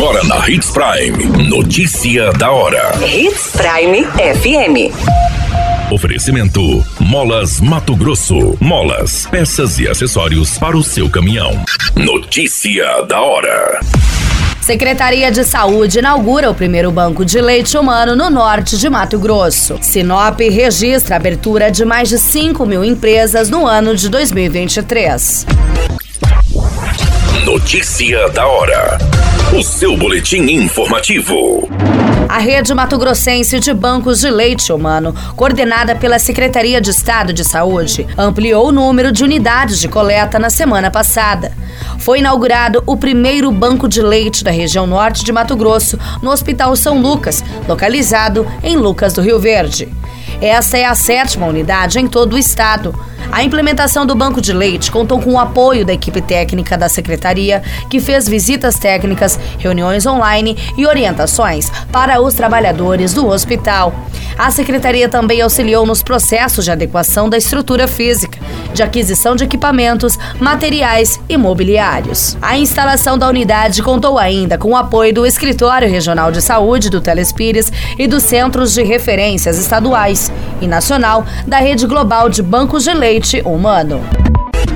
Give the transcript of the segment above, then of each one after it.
Agora na Hits Prime. Notícia da hora. Hits Prime FM. Oferecimento: Molas Mato Grosso. Molas, peças e acessórios para o seu caminhão. Notícia da hora. Secretaria de Saúde inaugura o primeiro banco de leite humano no norte de Mato Grosso. Sinop registra a abertura de mais de 5 mil empresas no ano de 2023. Notícia da hora. O seu boletim informativo. A rede Mato Grossense de Bancos de Leite Humano, coordenada pela Secretaria de Estado de Saúde, ampliou o número de unidades de coleta na semana passada. Foi inaugurado o primeiro banco de leite da região norte de Mato Grosso, no Hospital São Lucas, localizado em Lucas do Rio Verde. Essa é a sétima unidade em todo o estado. A implementação do banco de leite contou com o apoio da equipe técnica da secretaria, que fez visitas técnicas, reuniões online e orientações para os trabalhadores do hospital. A secretaria também auxiliou nos processos de adequação da estrutura física, de aquisição de equipamentos, materiais e mobiliários. A instalação da unidade contou ainda com o apoio do Escritório Regional de Saúde do Telespires e dos Centros de Referências Estaduais e Nacional da Rede Global de Bancos de Leite humano.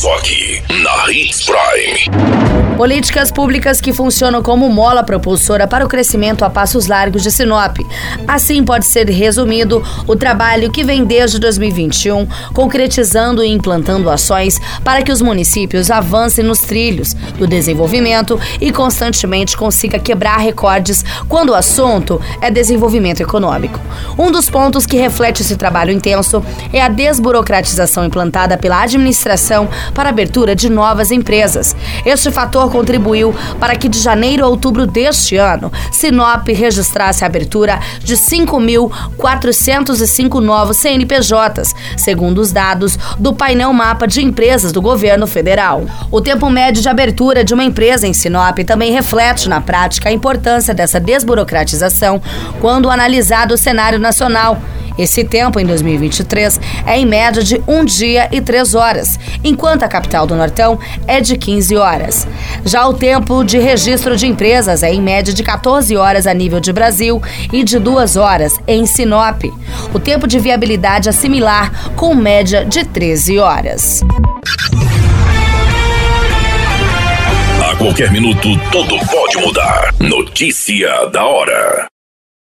Só aqui, na Hits Prime. Políticas públicas que funcionam como mola propulsora para o crescimento a passos largos de Sinop. Assim pode ser resumido o trabalho que vem desde 2021, concretizando e implantando ações para que os municípios avancem nos trilhos do desenvolvimento e constantemente consiga quebrar recordes quando o assunto é desenvolvimento econômico. Um dos pontos que reflete esse trabalho intenso é a desburocratização implantada pela administração para a abertura de novas empresas. Este fator contribuiu para que de janeiro a outubro deste ano, Sinop registrasse a abertura de 5.405 novos CNPJs, segundo os dados do painel mapa de empresas do governo federal. O tempo médio de abertura de uma empresa em Sinop também reflete na prática a importância dessa desburocratização quando analisado o cenário nacional. Esse tempo, em 2023, é em média de um dia e três horas, enquanto a capital do Nortão é de 15 horas. Já o tempo de registro de empresas é em média de 14 horas a nível de Brasil e de duas horas em Sinop. O tempo de viabilidade é similar, com média de 13 horas. A qualquer minuto, tudo pode mudar. Notícia da hora.